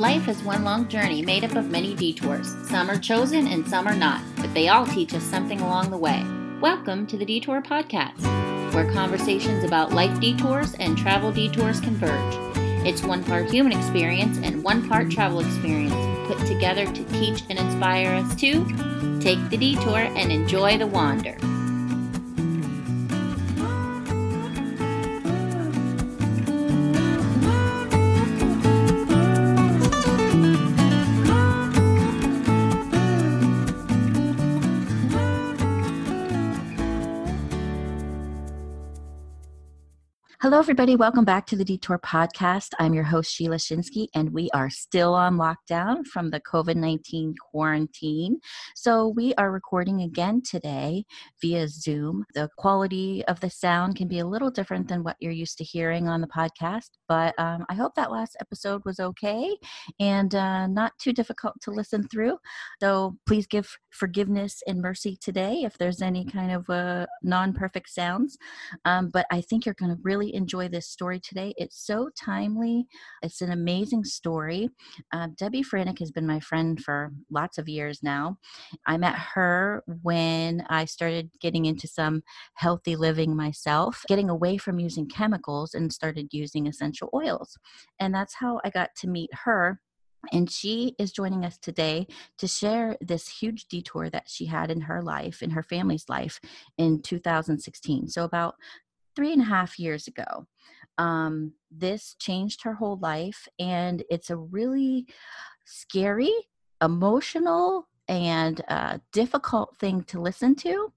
Life is one long journey made up of many detours. Some are chosen and some are not, but they all teach us something along the way. Welcome to the Detour Podcast, where conversations about life detours and travel detours converge. It's one part human experience and one part travel experience put together to teach and inspire us to take the detour and enjoy the wander. Hello, everybody. Welcome back to the Detour Podcast. I'm your host, Sheila Shinsky, and we are still on lockdown from the COVID 19 quarantine. So, we are recording again today via Zoom. The quality of the sound can be a little different than what you're used to hearing on the podcast, but um, I hope that last episode was okay and uh, not too difficult to listen through. So, please give forgiveness and mercy today if there's any kind of uh, non perfect sounds. Um, but I think you're going to really enjoy this story today. It's so timely. It's an amazing story. Uh, Debbie Franek has been my friend for lots of years now. I met her when I started getting into some healthy living myself, getting away from using chemicals and started using essential oils. And that's how I got to meet her and she is joining us today to share this huge detour that she had in her life, in her family's life in 2016. So, about three and a half years ago. Um, this changed her whole life, and it's a really scary, emotional, and uh, difficult thing to listen to.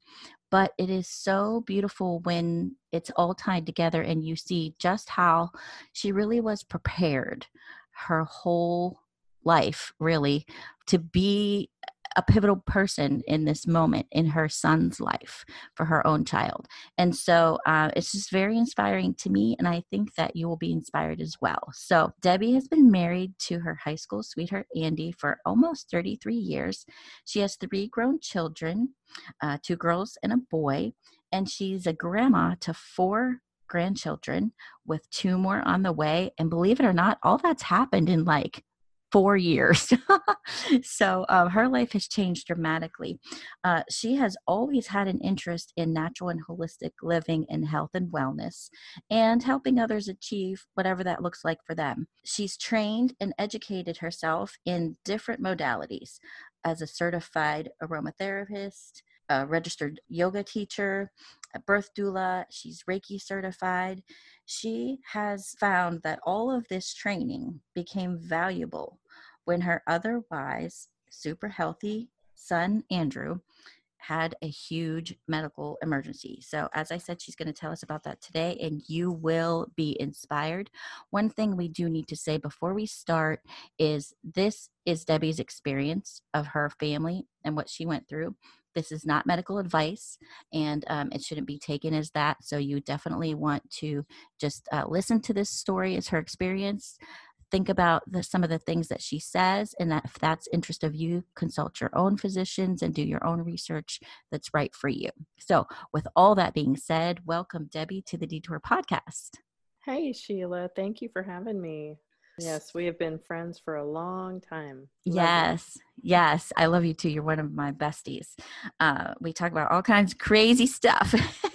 But it is so beautiful when it's all tied together and you see just how she really was prepared her whole life, really, to be a pivotal person in this moment in her son's life for her own child. And so uh, it's just very inspiring to me. And I think that you will be inspired as well. So Debbie has been married to her high school sweetheart, Andy, for almost 33 years. She has three grown children uh, two girls and a boy. And she's a grandma to four grandchildren with two more on the way. And believe it or not, all that's happened in like four years. so um, her life has changed dramatically. Uh, she has always had an interest in natural and holistic living and health and wellness and helping others achieve whatever that looks like for them. She's trained and educated herself in different modalities as a certified aromatherapist, a registered yoga teacher, a birth doula, she's Reiki certified. She has found that all of this training became valuable when her otherwise super healthy son, Andrew, had a huge medical emergency. So, as I said, she's going to tell us about that today, and you will be inspired. One thing we do need to say before we start is this is Debbie's experience of her family and what she went through. This is not medical advice, and um, it shouldn't be taken as that. So, you definitely want to just uh, listen to this story as her experience think about the, some of the things that she says and that if that's interest of you consult your own physicians and do your own research that's right for you. So with all that being said welcome debbie to the detour podcast. Hey sheila. Thank you for having me Yes, we have been friends for a long time. Love yes, you. yes. I love you too. You're one of my besties. Uh, we talk about all kinds of crazy stuff.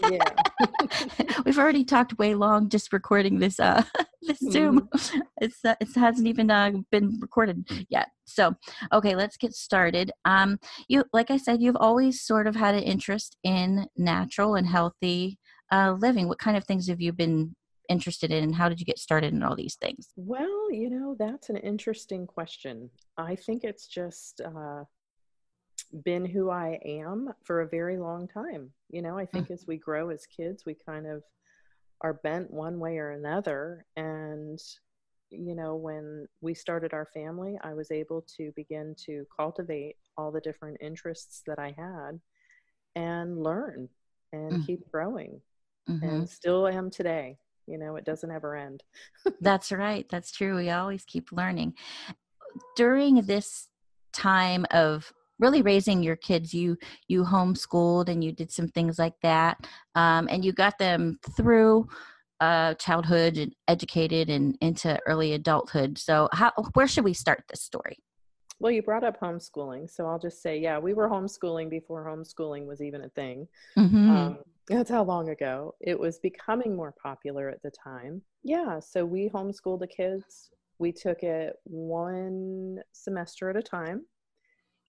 Yeah. We've already talked way long just recording this uh this Zoom. Mm-hmm. It's uh, it hasn't even uh, been recorded yet. So, okay, let's get started. Um you like I said you've always sort of had an interest in natural and healthy uh living. What kind of things have you been interested in and how did you get started in all these things well you know that's an interesting question i think it's just uh, been who i am for a very long time you know i think mm-hmm. as we grow as kids we kind of are bent one way or another and you know when we started our family i was able to begin to cultivate all the different interests that i had and learn and mm-hmm. keep growing mm-hmm. and still am today you know it doesn't ever end that's right that's true we always keep learning during this time of really raising your kids you you homeschooled and you did some things like that um, and you got them through uh, childhood and educated and into early adulthood. So, how where should we start this story? Well, you brought up homeschooling, so I'll just say, yeah, we were homeschooling before homeschooling was even a thing. Mm-hmm. Um, that's how long ago. It was becoming more popular at the time. Yeah, so we homeschooled the kids. We took it one semester at a time.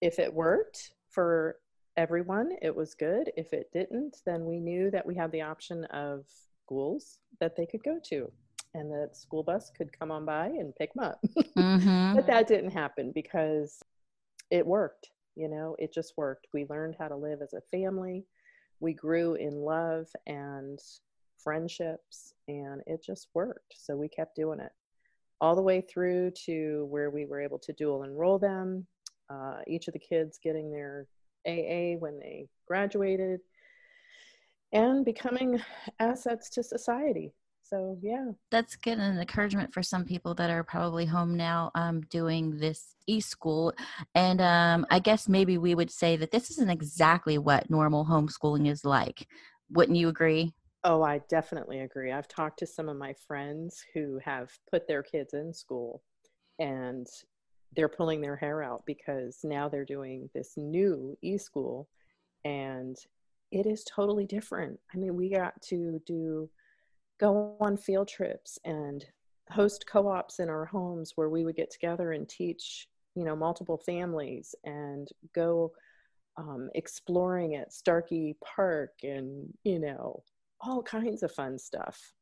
If it worked for everyone, it was good. If it didn't, then we knew that we had the option of schools that they could go to and the school bus could come on by and pick them up. Mm-hmm. but that didn't happen because it worked. You know, it just worked. We learned how to live as a family. We grew in love and friendships, and it just worked. So we kept doing it all the way through to where we were able to dual enroll them. Uh, each of the kids getting their AA when they graduated and becoming assets to society so yeah. That's good an encouragement for some people that are probably home now um, doing this e-school. And um, i guess maybe we would say that this isn't exactly what normal homeschooling is like. Wouldn't you agree? Oh i definitely agree. I've talked to some of my friends who have put their kids in school and they're pulling their hair out because now they're doing this new e-school and it is totally different. I mean we got to do go on field trips and host co-ops in our homes where we would get together and teach you know multiple families and go um, exploring at starkey park and you know all kinds of fun stuff.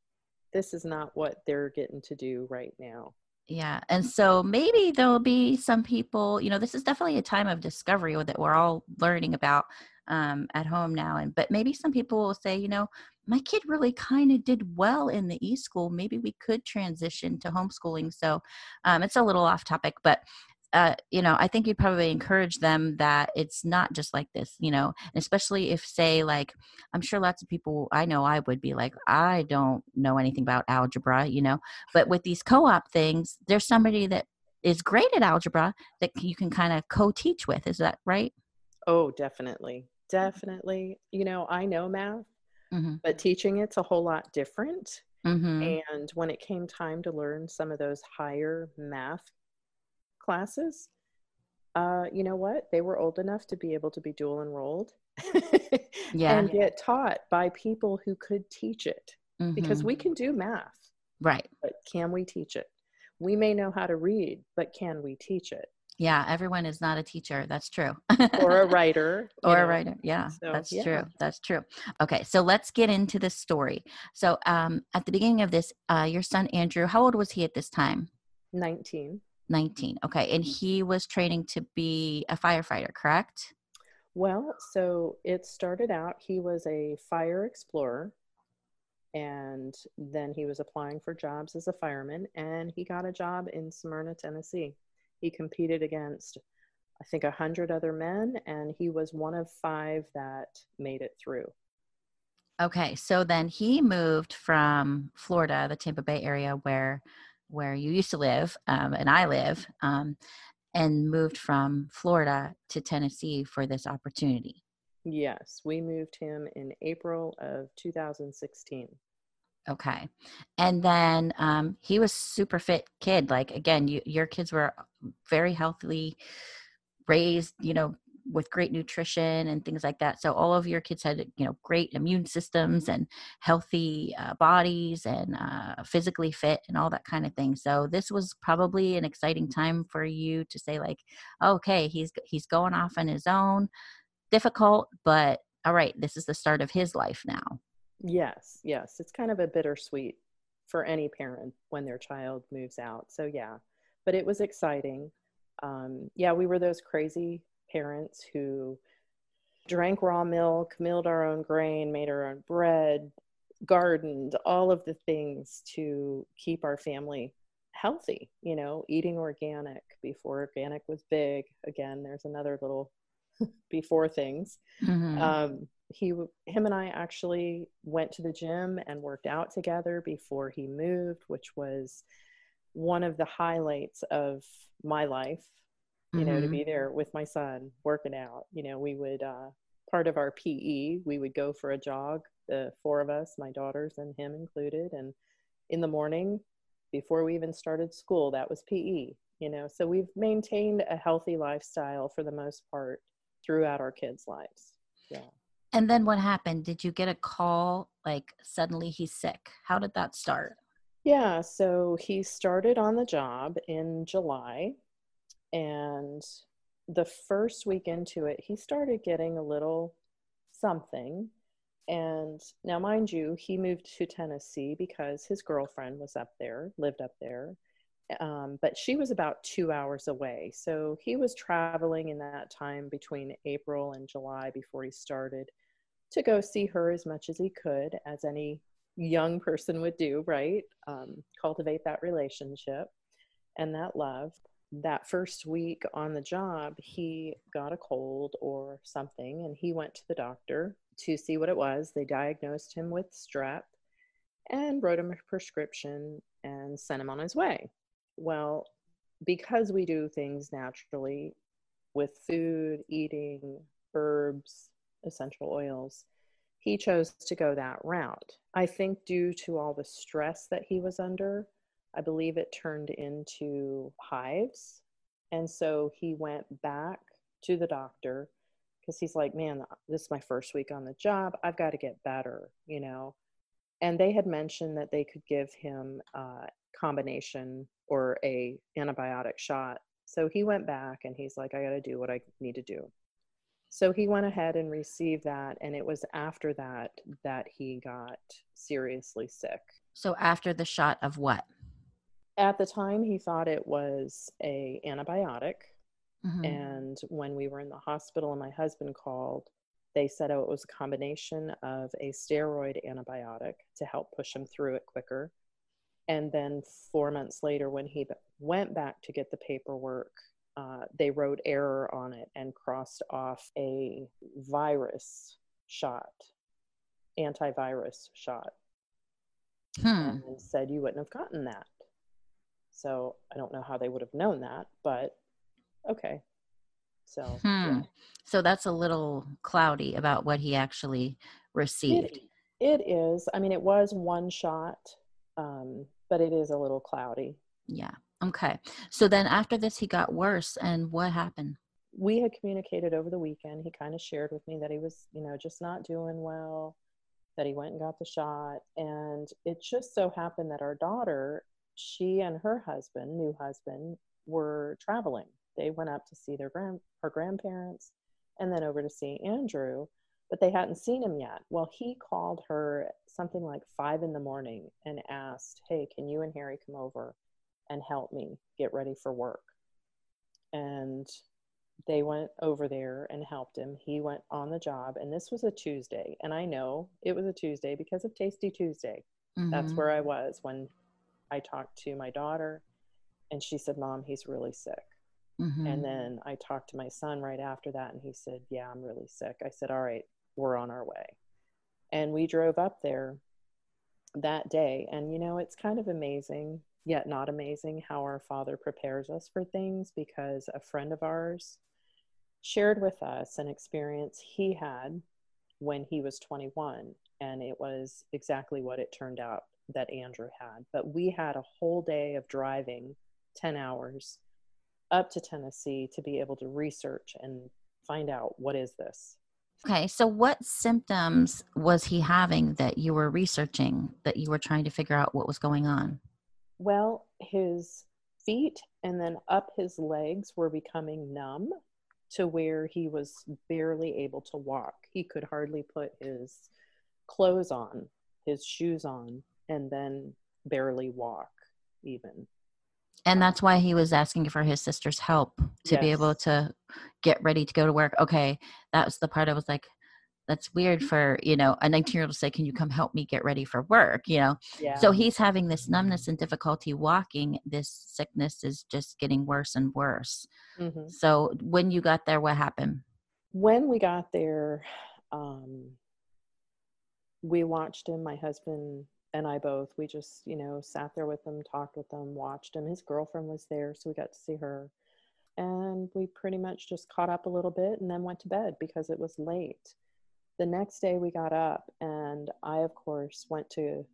This is not what they're getting to do right now. Yeah and so maybe there'll be some people you know this is definitely a time of discovery that we're all learning about um, at home now and but maybe some people will say you know my kid really kind of did well in the e-school maybe we could transition to homeschooling so um, it's a little off topic but uh, you know, I think you'd probably encourage them that it's not just like this, you know, especially if, say, like, I'm sure lots of people I know I would be like, I don't know anything about algebra, you know, but with these co op things, there's somebody that is great at algebra that you can kind of co teach with. Is that right? Oh, definitely. Definitely. You know, I know math, mm-hmm. but teaching it's a whole lot different. Mm-hmm. And when it came time to learn some of those higher math classes, uh, you know what? They were old enough to be able to be dual enrolled yeah. and get taught by people who could teach it mm-hmm. because we can do math. Right. But can we teach it? We may know how to read, but can we teach it? Yeah, everyone is not a teacher. That's true. or a writer. or know. a writer. Yeah, so, that's yeah. true. That's true. Okay, so let's get into the story. So, um, at the beginning of this, uh, your son Andrew, how old was he at this time? 19. 19. Okay, and he was training to be a firefighter, correct? Well, so it started out, he was a fire explorer and then he was applying for jobs as a fireman and he got a job in Smyrna, Tennessee. He competed against, I think, a hundred other men, and he was one of five that made it through. Okay, so then he moved from Florida, the Tampa Bay area, where where you used to live, um, and I live, um, and moved from Florida to Tennessee for this opportunity. Yes, we moved him in April of 2016. Okay. And then um, he was super fit kid. Like again, you, your kids were very healthily raised, you know, with great nutrition and things like that. So all of your kids had, you know, great immune systems and healthy uh, bodies and uh, physically fit and all that kind of thing. So this was probably an exciting time for you to say like, okay, he's he's going off on his own. Difficult, but all right, this is the start of his life now. Yes, yes. It's kind of a bittersweet for any parent when their child moves out. So, yeah, but it was exciting. Um, yeah, we were those crazy parents who drank raw milk, milled our own grain, made our own bread, gardened, all of the things to keep our family healthy, you know, eating organic before organic was big. Again, there's another little before things. Mm-hmm. Um, he him and I actually went to the gym and worked out together before he moved, which was one of the highlights of my life. You mm-hmm. know, to mm-hmm. be there with my son working out. You know, we would uh, part of our PE. We would go for a jog, the four of us, my daughters and him included. And in the morning, before we even started school, that was PE, you know. So we've maintained a healthy lifestyle for the most part throughout our kids' lives. Yeah. And then what happened? Did you get a call like suddenly he's sick? How did that start? Yeah, so he started on the job in July and the first week into it, he started getting a little something. And now, mind you, he moved to Tennessee because his girlfriend was up there, lived up there. Um, but she was about two hours away. So he was traveling in that time between April and July before he started to go see her as much as he could, as any young person would do, right? Um, cultivate that relationship and that love that first week on the job, he got a cold or something, and he went to the doctor to see what it was. They diagnosed him with strep and wrote him a prescription and sent him on his way. Well, because we do things naturally with food, eating, herbs, essential oils, he chose to go that route. I think due to all the stress that he was under, I believe it turned into hives. And so he went back to the doctor because he's like, man, this is my first week on the job. I've got to get better, you know. And they had mentioned that they could give him a combination or a antibiotic shot. So he went back and he's like, I got to do what I need to do. So he went ahead and received that. And it was after that that he got seriously sick. So after the shot of what? at the time he thought it was a antibiotic mm-hmm. and when we were in the hospital and my husband called they said oh it was a combination of a steroid antibiotic to help push him through it quicker and then four months later when he went back to get the paperwork uh, they wrote error on it and crossed off a virus shot antivirus shot hmm. and said you wouldn't have gotten that so I don't know how they would have known that, but okay. So, hmm. yeah. so that's a little cloudy about what he actually received. it, it is. I mean, it was one shot, um, but it is a little cloudy. Yeah. Okay. So then after this, he got worse, and what happened? We had communicated over the weekend. He kind of shared with me that he was, you know, just not doing well, that he went and got the shot. And it just so happened that our daughter she and her husband, new husband, were traveling. They went up to see their grand her grandparents and then over to see Andrew, but they hadn't seen him yet. Well, he called her something like five in the morning and asked, Hey, can you and Harry come over and help me get ready for work? And they went over there and helped him. He went on the job, and this was a Tuesday. And I know it was a Tuesday because of Tasty Tuesday. Mm-hmm. That's where I was when I talked to my daughter and she said, Mom, he's really sick. Mm-hmm. And then I talked to my son right after that and he said, Yeah, I'm really sick. I said, All right, we're on our way. And we drove up there that day. And, you know, it's kind of amazing, yet not amazing, how our Father prepares us for things because a friend of ours shared with us an experience he had when he was 21. And it was exactly what it turned out that Andrew had. But we had a whole day of driving 10 hours up to Tennessee to be able to research and find out what is this. Okay, so what symptoms was he having that you were researching that you were trying to figure out what was going on? Well, his feet and then up his legs were becoming numb to where he was barely able to walk. He could hardly put his clothes on, his shoes on and then barely walk even and that's um, why he was asking for his sister's help to yes. be able to get ready to go to work okay that was the part i was like that's weird for you know a 19 year old to say can you come help me get ready for work you know yeah. so he's having this numbness and difficulty walking this sickness is just getting worse and worse mm-hmm. so when you got there what happened when we got there um, we watched him my husband and I both, we just, you know, sat there with him, talked with him, watched him. His girlfriend was there, so we got to see her. and we pretty much just caught up a little bit and then went to bed because it was late. The next day we got up and I, of course, went to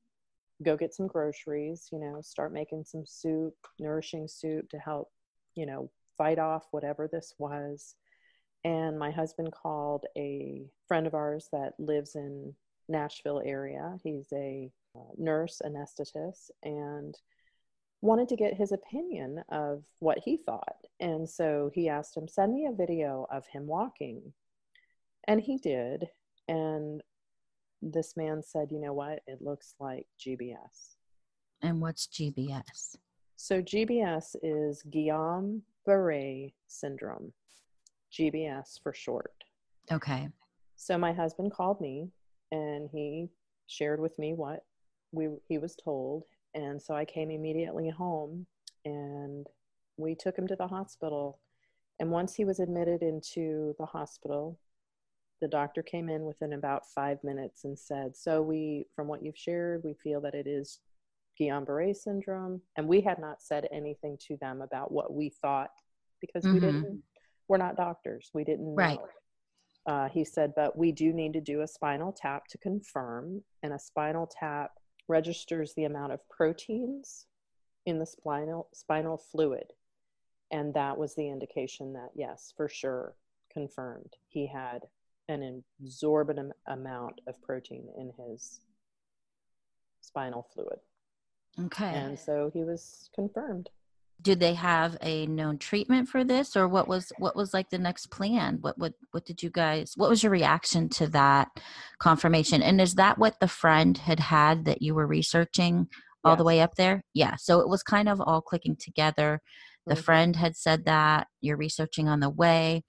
go get some groceries, you know, start making some soup, nourishing soup to help, you know, fight off whatever this was. And my husband called a friend of ours that lives in Nashville area. He's a uh, nurse anesthetist and wanted to get his opinion of what he thought. And so he asked him, send me a video of him walking. And he did. And this man said, you know what? It looks like GBS. And what's GBS? So GBS is Guillain Barre syndrome, GBS for short. Okay. So my husband called me and he shared with me what we he was told and so I came immediately home and we took him to the hospital and once he was admitted into the hospital the doctor came in within about 5 minutes and said so we from what you've shared we feel that it is Guillain-Barré syndrome and we had not said anything to them about what we thought because mm-hmm. we didn't we're not doctors we didn't know. right uh, he said, but we do need to do a spinal tap to confirm, and a spinal tap registers the amount of proteins in the spinal spinal fluid, and that was the indication that yes, for sure, confirmed he had an exorbitant amount of protein in his spinal fluid. Okay. And so he was confirmed did they have a known treatment for this or what was what was like the next plan what what what did you guys what was your reaction to that confirmation and is that what the friend had had that you were researching all yes. the way up there yeah so it was kind of all clicking together the mm-hmm. friend had said that you're researching on the way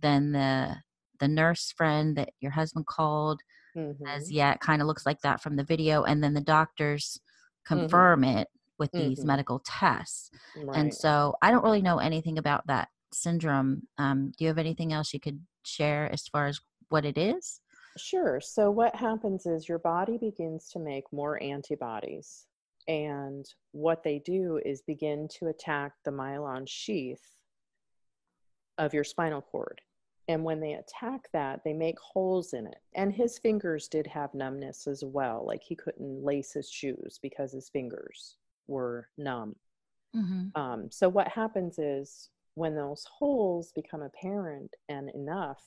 then the the nurse friend that your husband called mm-hmm. as yeah it kind of looks like that from the video and then the doctors mm-hmm. confirm mm-hmm. it with these mm-hmm. medical tests. Right. And so I don't really know anything about that syndrome. Um, do you have anything else you could share as far as what it is? Sure. So, what happens is your body begins to make more antibodies. And what they do is begin to attack the myelin sheath of your spinal cord. And when they attack that, they make holes in it. And his fingers did have numbness as well. Like he couldn't lace his shoes because his fingers were numb. Mm-hmm. Um, so what happens is when those holes become apparent and enough,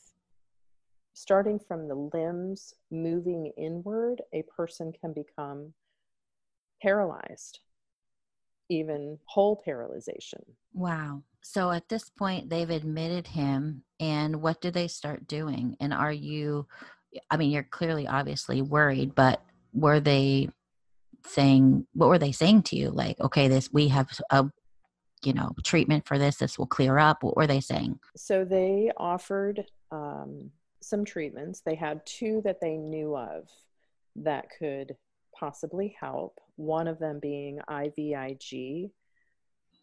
starting from the limbs moving inward, a person can become paralyzed, even whole paralyzation. Wow. So at this point, they've admitted him, and what do they start doing? And are you, I mean, you're clearly obviously worried, but were they saying what were they saying to you? Like okay this we have a you know treatment for this this will clear up what were they saying? So they offered um, some treatments. They had two that they knew of that could possibly help one of them being ivig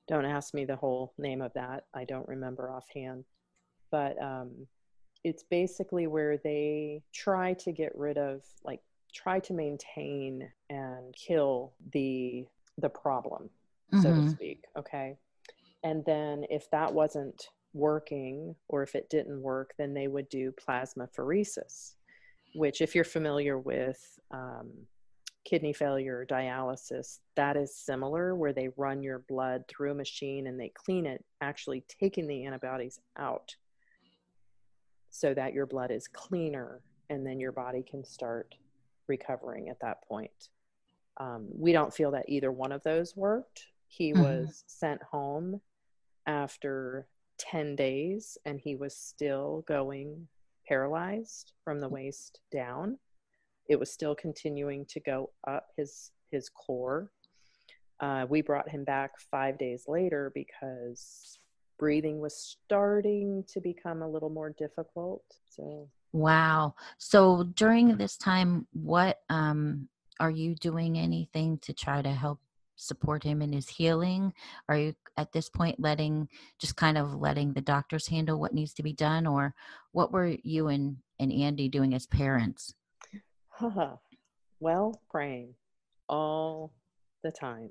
don't ask me the whole name of that i don't remember offhand but um, it's basically where they try to get rid of like try to maintain and kill the the problem mm-hmm. so to mm-hmm. speak okay and then if that wasn't working or if it didn't work then they would do plasmapheresis which if you're familiar with um, kidney failure dialysis that is similar where they run your blood through a machine and they clean it actually taking the antibodies out so that your blood is cleaner and then your body can start recovering at that point. Um, we don't feel that either one of those worked. He mm-hmm. was sent home after 10 days and he was still going paralyzed from the waist down. It was still continuing to go up his his core. Uh, we brought him back five days later because breathing was starting to become a little more difficult. So Wow. So during this time, what um, are you doing anything to try to help support him in his healing? Are you at this point letting just kind of letting the doctors handle what needs to be done, or what were you and and Andy doing as parents? Well, praying all the time.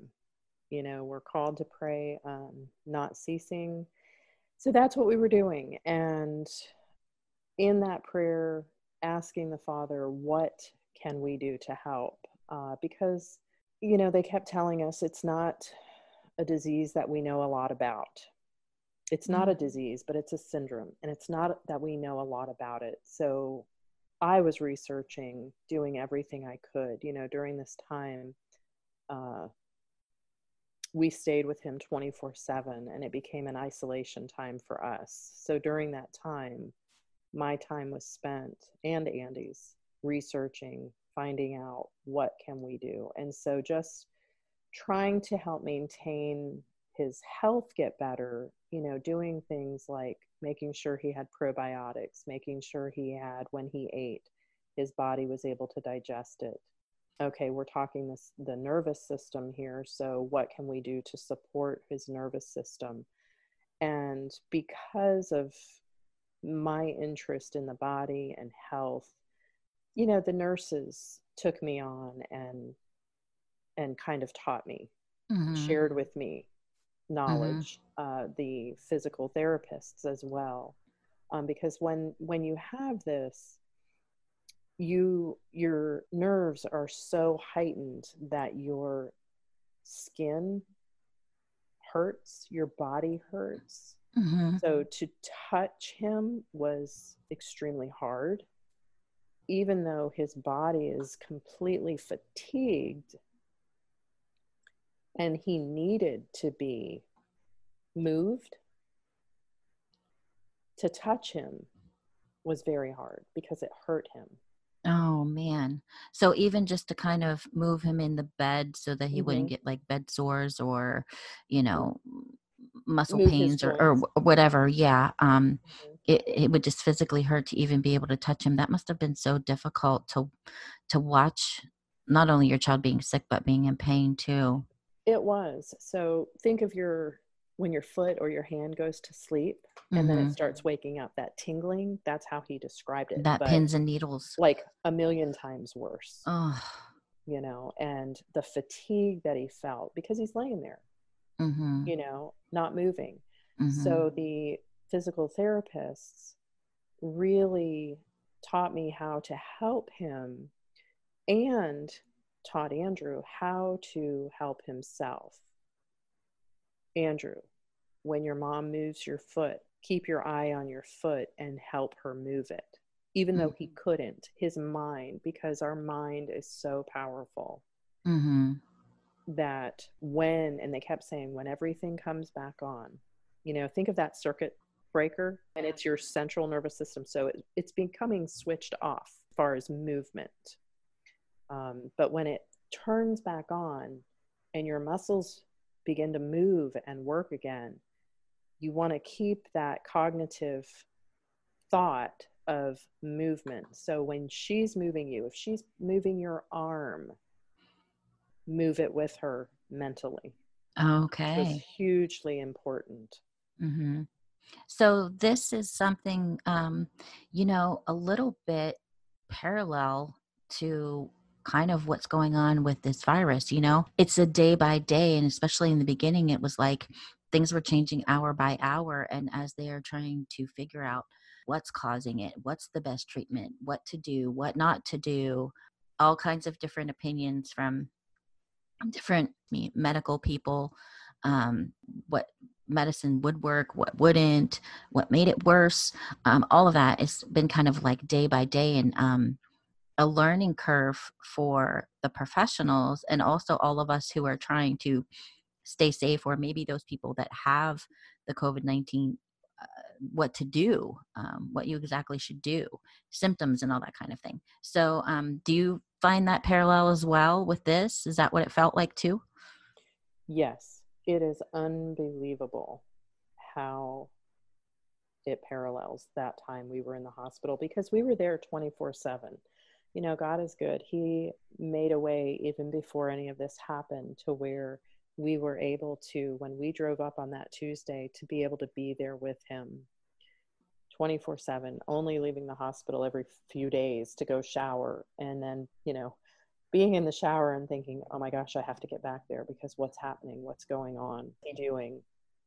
You know, we're called to pray, um, not ceasing so that's what we were doing. And in that prayer, asking the Father, what can we do to help? Uh, because, you know, they kept telling us it's not a disease that we know a lot about. It's not a mm-hmm. disease, but it's a syndrome. And it's not that we know a lot about it. So I was researching, doing everything I could, you know, during this time. Uh, we stayed with him 24 7 and it became an isolation time for us. So during that time, my time was spent and Andy's researching, finding out what can we do. And so just trying to help maintain his health get better, you know, doing things like making sure he had probiotics, making sure he had when he ate, his body was able to digest it okay, we're talking this the nervous system here, so what can we do to support his nervous system? And because of my interest in the body and health, you know, the nurses took me on and and kind of taught me, mm-hmm. shared with me knowledge, mm-hmm. uh, the physical therapists as well. Um, because when when you have this, you your nerves are so heightened that your skin hurts your body hurts mm-hmm. so to touch him was extremely hard even though his body is completely fatigued and he needed to be moved to touch him was very hard because it hurt him Oh man. So even just to kind of move him in the bed so that he mm-hmm. wouldn't get like bed sores or, you know, muscle move pains or, or whatever. Yeah. Um mm-hmm. it, it would just physically hurt to even be able to touch him. That must have been so difficult to to watch not only your child being sick but being in pain too. It was. So think of your when your foot or your hand goes to sleep and mm-hmm. then it mm-hmm. starts waking up that tingling that's how he described it that but pins and needles like a million times worse oh. you know and the fatigue that he felt because he's laying there mm-hmm. you know not moving mm-hmm. so the physical therapists really taught me how to help him and taught andrew how to help himself Andrew, when your mom moves your foot, keep your eye on your foot and help her move it. Even mm-hmm. though he mm-hmm. couldn't, his mind, because our mind is so powerful, mm-hmm. that when, and they kept saying, when everything comes back on, you know, think of that circuit breaker and it's your central nervous system. So it, it's becoming switched off as far as movement. Um, but when it turns back on and your muscles begin to move and work again, you want to keep that cognitive thought of movement. So when she's moving you, if she's moving your arm, move it with her mentally. Okay. It's hugely important. Mm-hmm. So this is something, um, you know, a little bit parallel to kind of what's going on with this virus you know? It's a day by day and especially in the beginning it was like things were changing hour by hour and as they are trying to figure out what's causing it what's the best treatment what to do what not to do all kinds of different opinions from different medical people um, what medicine would work what wouldn't what made it worse um, all of that has been kind of like day by day and um, a learning curve for the professionals and also all of us who are trying to stay safe or maybe those people that have the covid-19 uh, what to do um, what you exactly should do symptoms and all that kind of thing. So um, do you find that parallel as well with this? Is that what it felt like too? Yes it is unbelievable how it parallels that time we were in the hospital because we were there 24 7 you know, God is good. He made a way even before any of this happened to where we were able to, when we drove up on that Tuesday, to be able to be there with Him 24 7, only leaving the hospital every few days to go shower. And then, you know, being in the shower and thinking, oh my gosh, I have to get back there because what's happening? What's going on? doing?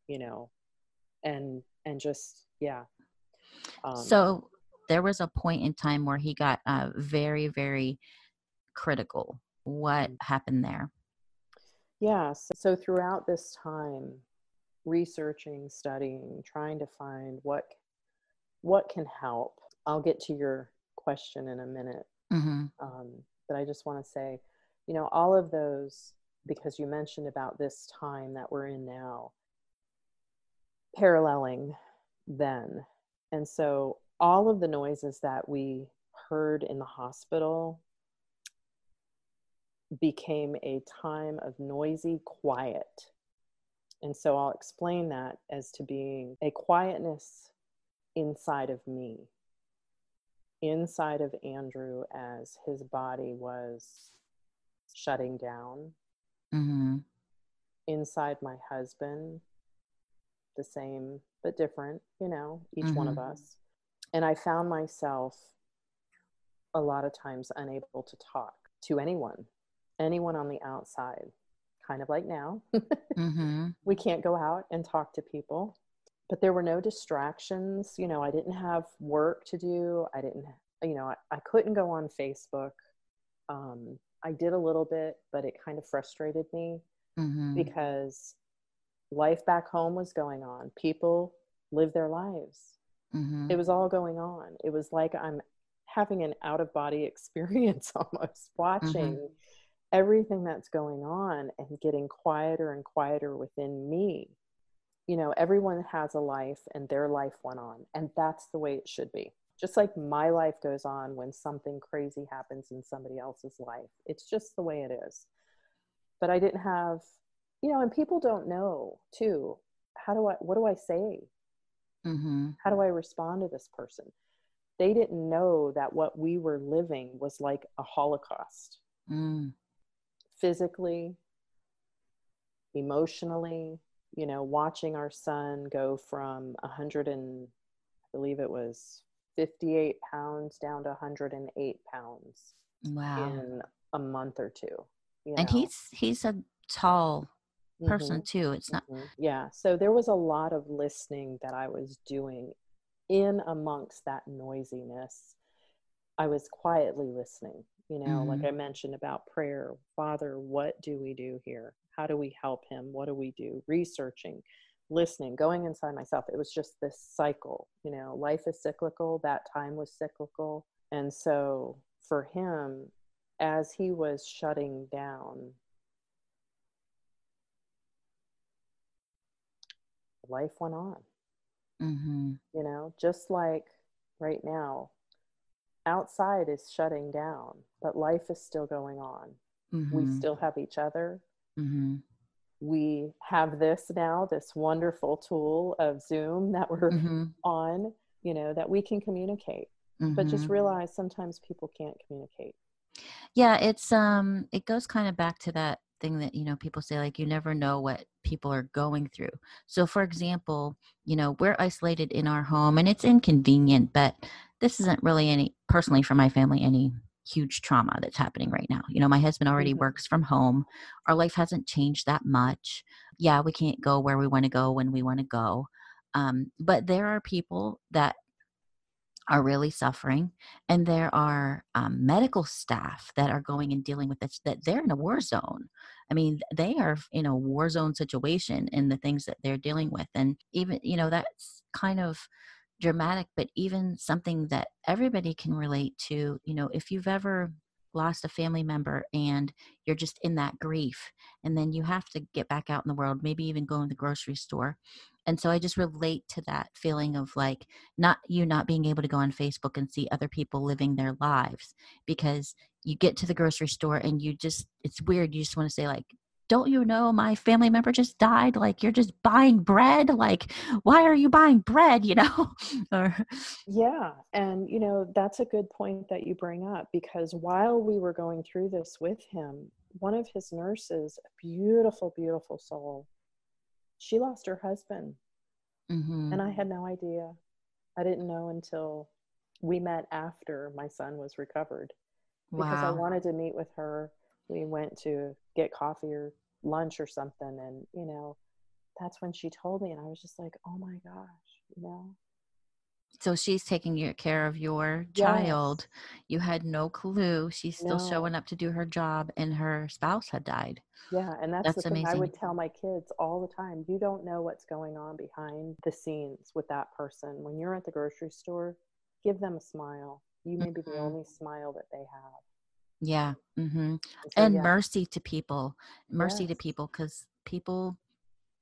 You know, and and just yeah um, so there was a point in time where he got uh, very very critical what mm. happened there yeah so, so throughout this time researching studying trying to find what what can help i'll get to your question in a minute mm-hmm. um, but i just want to say you know all of those because you mentioned about this time that we're in now paralleling then and so all of the noises that we heard in the hospital became a time of noisy quiet. And so I'll explain that as to being a quietness inside of me, inside of Andrew as his body was shutting down, mm-hmm. inside my husband, the same but different, you know, each mm-hmm. one of mm-hmm. us. And I found myself a lot of times unable to talk to anyone, anyone on the outside, kind of like now. mm-hmm. We can't go out and talk to people, but there were no distractions. You know, I didn't have work to do. I didn't, you know, I, I couldn't go on Facebook. Um, I did a little bit, but it kind of frustrated me mm-hmm. because life back home was going on. People live their lives. Mm-hmm. It was all going on. It was like I'm having an out of body experience almost, watching mm-hmm. everything that's going on and getting quieter and quieter within me. You know, everyone has a life and their life went on, and that's the way it should be. Just like my life goes on when something crazy happens in somebody else's life. It's just the way it is. But I didn't have, you know, and people don't know too. How do I, what do I say? Mm-hmm. How do I respond to this person? They didn't know that what we were living was like a Holocaust. Mm. Physically, emotionally, you know, watching our son go from 100 and I believe it was 58 pounds down to 108 pounds wow. in a month or two. and know? he's he's a tall person mm-hmm. too it's not mm-hmm. yeah so there was a lot of listening that i was doing in amongst that noisiness i was quietly listening you know mm-hmm. like i mentioned about prayer father what do we do here how do we help him what do we do researching listening going inside myself it was just this cycle you know life is cyclical that time was cyclical and so for him as he was shutting down life went on. Mm-hmm. You know, just like right now, outside is shutting down, but life is still going on. Mm-hmm. We still have each other. Mm-hmm. We have this now, this wonderful tool of Zoom that we're mm-hmm. on, you know, that we can communicate. But just mm-hmm. realize sometimes people can't communicate. Yeah, it's um it goes kind of back to that thing that you know people say like you never know what people are going through. So for example you know we're isolated in our home and it's inconvenient but this isn't really any personally for my family any huge trauma that's happening right now. You know my husband already mm-hmm. works from home. Our life hasn't changed that much. Yeah we can't go where we want to go when we want to go. Um, but there are people that are really suffering and there are um, medical staff that are going and dealing with this that they're in a war zone. I mean they are in a war zone situation in the things that they're dealing with and even you know that's kind of dramatic but even something that everybody can relate to you know if you've ever lost a family member and you're just in that grief and then you have to get back out in the world maybe even go in the grocery store and so i just relate to that feeling of like not you not being able to go on facebook and see other people living their lives because you get to the grocery store and you just it's weird you just want to say like don't you know my family member just died? Like you're just buying bread? Like why are you buying bread? you know? Or yeah and you know that's a good point that you bring up because while we were going through this with him one of his nurses a beautiful beautiful soul she lost her husband. Mm-hmm. And I had no idea. I didn't know until we met after my son was recovered because wow. I wanted to meet with her. We went to get coffee or lunch or something. And, you know, that's when she told me, and I was just like, oh my gosh, you know. So she's taking care of your child. Yes. You had no clue. She's still no. showing up to do her job, and her spouse had died. Yeah, and that's, that's the thing. I would tell my kids all the time. You don't know what's going on behind the scenes with that person. When you're at the grocery store, give them a smile. You may be mm-hmm. the only smile that they have. Yeah. Mm-hmm. So, and yeah. mercy to people. Mercy yes. to people because people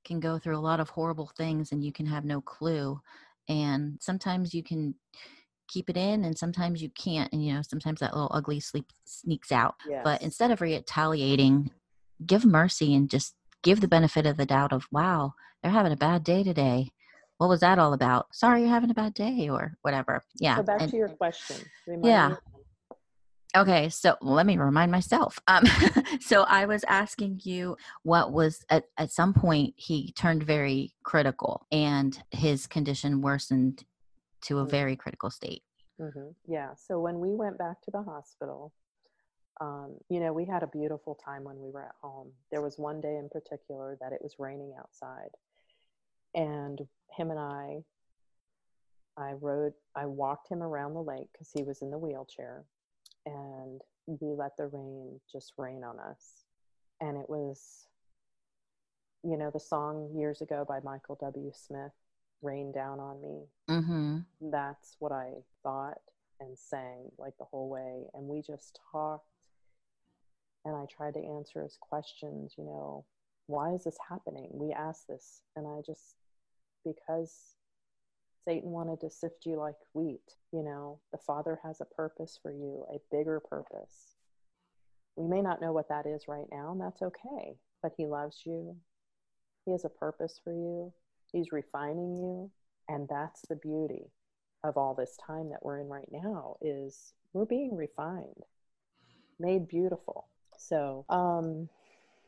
can go through a lot of horrible things and you can have no clue. And sometimes you can keep it in and sometimes you can't. And, you know, sometimes that little ugly sleep sneaks out. Yes. But instead of retaliating, give mercy and just give the benefit of the doubt of, wow, they're having a bad day today what was that all about? Sorry, you're having a bad day or whatever. Yeah. So back and, to your question. Remind yeah. Okay, so let me remind myself. Um, so I was asking you what was at, at some point he turned very critical and his condition worsened to a mm-hmm. very critical state. Mm-hmm. Yeah. So when we went back to the hospital, um, you know, we had a beautiful time when we were at home. There was one day in particular that it was raining outside and him and I, I rode, I walked him around the lake because he was in the wheelchair, and we let the rain just rain on us. And it was, you know, the song years ago by Michael W. Smith, Rain Down on Me. Mm-hmm. That's what I thought and sang like the whole way. And we just talked, and I tried to answer his questions, you know, why is this happening? We asked this, and I just because Satan wanted to sift you like wheat. You know, the Father has a purpose for you, a bigger purpose. We may not know what that is right now, and that's okay, but He loves you. He has a purpose for you. He's refining you, and that's the beauty of all this time that we're in right now is we're being refined, made beautiful. So, um,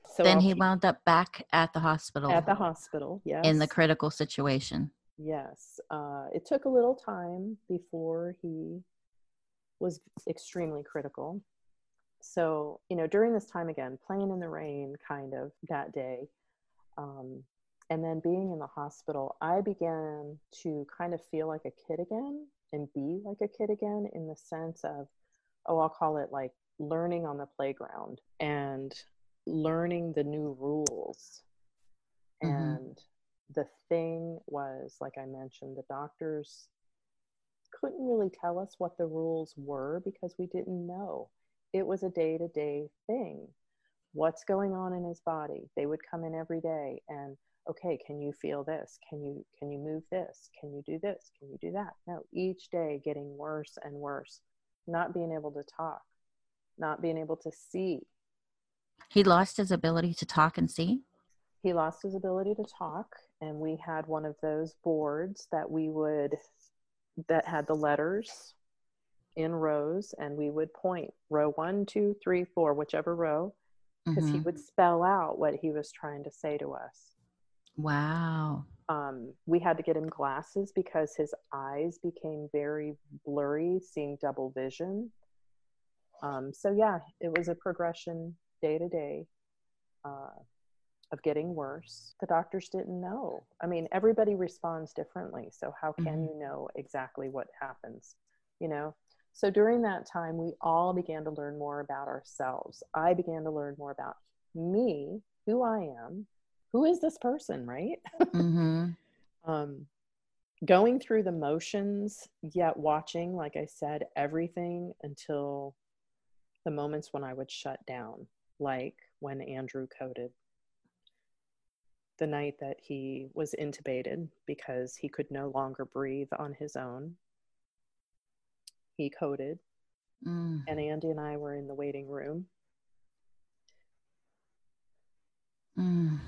so then I'll he wound up back at the hospital. At the hospital, yes. In the critical situation. Yes. Uh, it took a little time before he was extremely critical. So, you know, during this time again, playing in the rain kind of that day, um, and then being in the hospital, I began to kind of feel like a kid again and be like a kid again in the sense of, oh, I'll call it like learning on the playground. And learning the new rules. Mm-hmm. And the thing was, like I mentioned, the doctors couldn't really tell us what the rules were because we didn't know. It was a day to day thing. What's going on in his body? They would come in every day and okay can you feel this can you can you move this can you do this can you do that no each day getting worse and worse not being able to talk not being able to see he lost his ability to talk and see? He lost his ability to talk, and we had one of those boards that we would, that had the letters in rows, and we would point row one, two, three, four, whichever row, because mm-hmm. he would spell out what he was trying to say to us. Wow. Um, we had to get him glasses because his eyes became very blurry, seeing double vision. Um, so, yeah, it was a progression day to day uh, of getting worse. The doctors didn't know. I mean, everybody responds differently. So, how can mm-hmm. you know exactly what happens? You know? So, during that time, we all began to learn more about ourselves. I began to learn more about me, who I am, who is this person, right? Mm-hmm. um, going through the motions, yet watching, like I said, everything until the moments when I would shut down like when Andrew coded. The night that he was intubated because he could no longer breathe on his own, he coded. Mm. And Andy and I were in the waiting room. Mm.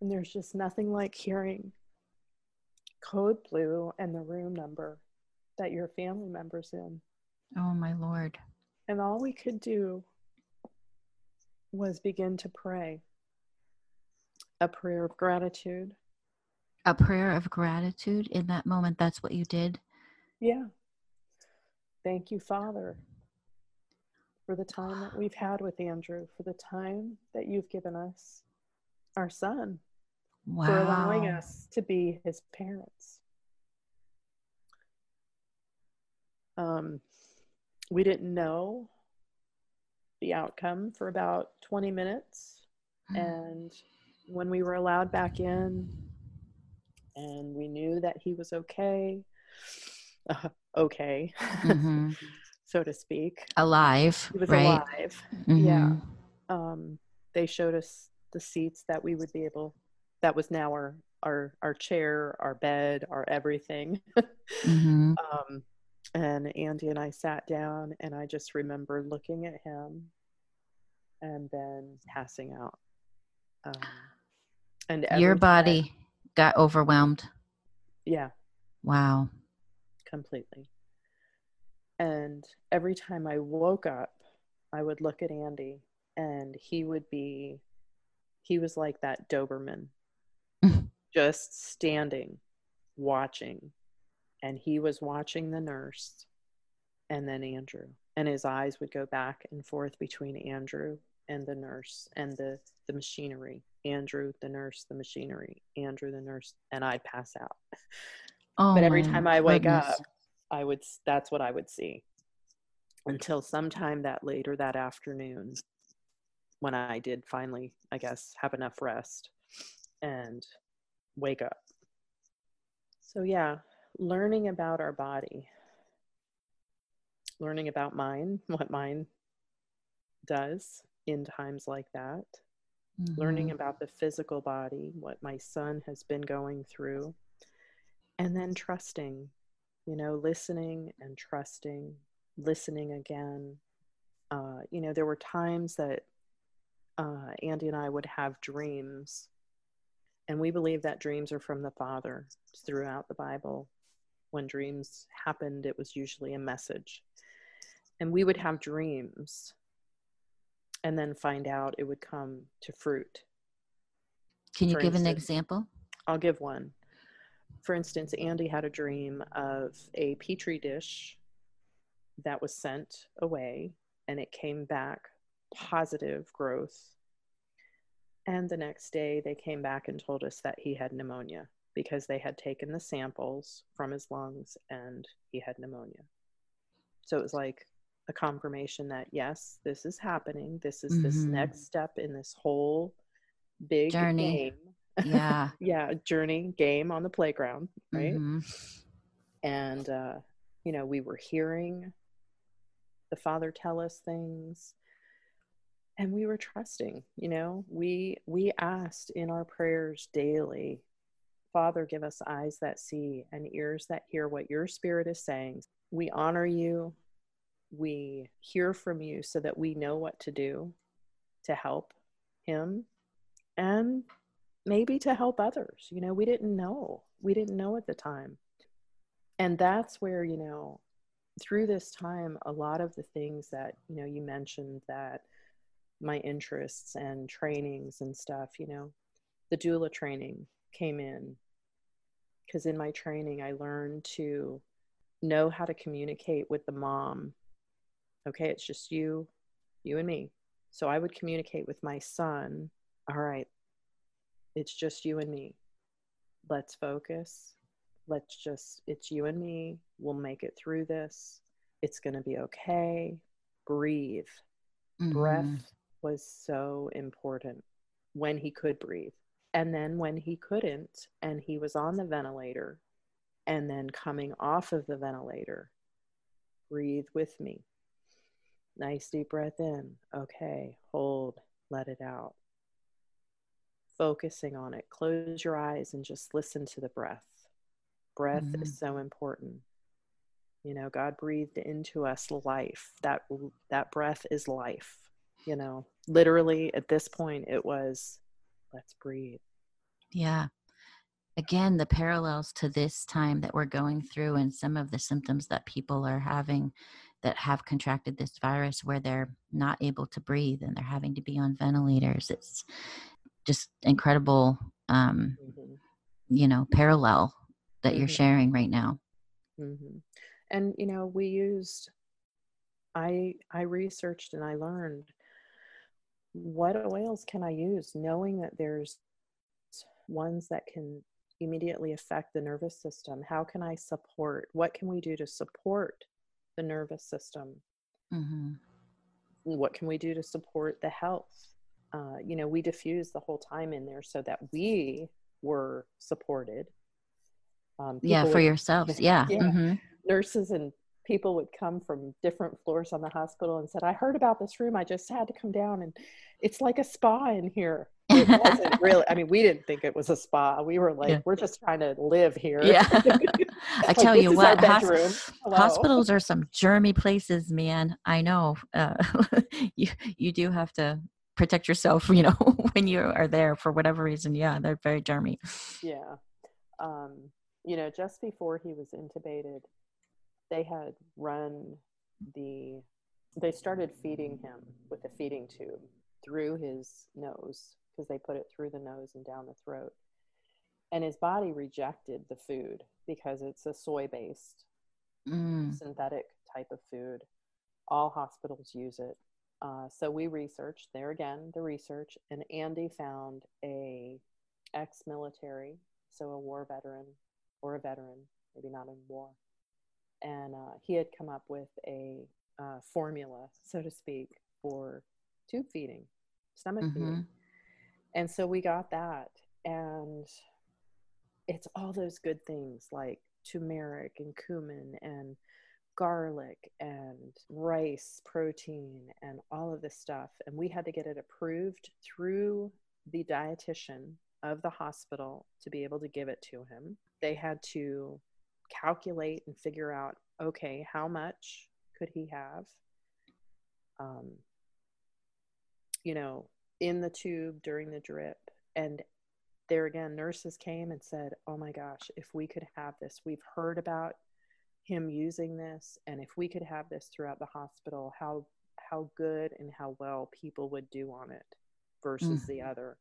And there's just nothing like hearing code blue and the room number that your family member's in. Oh, my Lord. And all we could do was begin to pray a prayer of gratitude. A prayer of gratitude in that moment. That's what you did? Yeah. Thank you, Father, for the time that we've had with Andrew, for the time that you've given us our son, wow. for allowing us to be his parents. Um, we didn't know the outcome for about 20 minutes. Hmm. And when we were allowed back in and we knew that he was okay, uh, okay, mm-hmm. so to speak, alive, he was right? alive. Mm-hmm. Yeah. Um, they showed us the seats that we would be able, that was now our, our, our chair, our bed, our everything. mm-hmm. um, and Andy and I sat down, and I just remember looking at him and then passing out. Um, and your body time, got overwhelmed. Yeah. Wow. Completely. And every time I woke up, I would look at Andy, and he would be, he was like that Doberman, just standing, watching and he was watching the nurse and then Andrew. And his eyes would go back and forth between Andrew and the nurse and the, the machinery. Andrew, the nurse, the machinery, Andrew, the nurse, and I'd pass out. Oh but every time I wake goodness. up, I would that's what I would see. Until sometime that later that afternoon when I did finally, I guess, have enough rest and wake up. So yeah, learning about our body, learning about mine, what mine does in times like that, mm-hmm. learning about the physical body, what my son has been going through, and then trusting, you know, listening and trusting, listening again. Uh, you know, there were times that uh, Andy and I would have dreams, and we believe that dreams are from the Father throughout the Bible when dreams happened, it was usually a message. And we would have dreams and then find out it would come to fruit. Can you For give instance, an example? I'll give one. For instance, Andy had a dream of a petri dish that was sent away and it came back positive growth. And the next day, they came back and told us that he had pneumonia because they had taken the samples from his lungs and he had pneumonia. So it was like a confirmation that yes, this is happening. This is mm-hmm. this next step in this whole big journey. Game. Yeah. yeah, journey game on the playground, right? Mm-hmm. And uh, you know, we were hearing the father tell us things and we were trusting you know we we asked in our prayers daily Father, give us eyes that see and ears that hear what your spirit is saying. We honor you. We hear from you so that we know what to do to help him and maybe to help others. You know, we didn't know. We didn't know at the time. And that's where, you know, through this time, a lot of the things that, you know, you mentioned that my interests and trainings and stuff, you know, the doula training came in because in my training I learned to know how to communicate with the mom. Okay, it's just you, you and me. So I would communicate with my son. All right, it's just you and me. Let's focus. Let's just, it's you and me. We'll make it through this. It's going to be okay. Breathe. Mm-hmm. Breath was so important when he could breathe. And then when he couldn't, and he was on the ventilator, and then coming off of the ventilator, breathe with me. Nice deep breath in. Okay, hold, let it out. Focusing on it. Close your eyes and just listen to the breath. Breath mm-hmm. is so important. You know, God breathed into us life. That that breath is life. You know, literally at this point it was let's breathe. Yeah. Again, the parallels to this time that we're going through and some of the symptoms that people are having that have contracted this virus where they're not able to breathe and they're having to be on ventilators. It's just incredible, um, mm-hmm. you know, parallel that mm-hmm. you're sharing right now. Mm-hmm. And, you know, we used I I researched and I learned what oils can I use, knowing that there's ones that can immediately affect the nervous system. How can I support? What can we do to support the nervous system? Mm-hmm. What can we do to support the health? Uh, you know, we diffuse the whole time in there so that we were supported. Um, yeah, for yourselves. Yeah. yeah. Mm-hmm. Nurses and people would come from different floors on the hospital and said, I heard about this room. I just had to come down and it's like a spa in here. It wasn't really, I mean, we didn't think it was a spa. We were like, yeah. we're just trying to live here. Yeah. I tell you what, hosp- hospitals are some germy places, man. I know. Uh, you, you do have to protect yourself, you know, when you are there for whatever reason. Yeah, they're very germy. Yeah. Um, you know, just before he was intubated, they had run the they started feeding him with a feeding tube through his nose because they put it through the nose and down the throat. And his body rejected the food because it's a soy based mm. synthetic type of food. All hospitals use it. Uh, so we researched there again the research and andy found a ex-military so a war veteran or a veteran maybe not in war and uh, he had come up with a uh, formula, so to speak, for tube feeding, stomach mm-hmm. feeding. And so we got that, and it's all those good things like turmeric and cumin and garlic and rice protein and all of this stuff. And we had to get it approved through the dietitian of the hospital to be able to give it to him. They had to calculate and figure out okay, how much could he have? Um, you know, in the tube during the drip. And there again, nurses came and said, Oh my gosh, if we could have this, we've heard about him using this. And if we could have this throughout the hospital, how how good and how well people would do on it versus mm. the other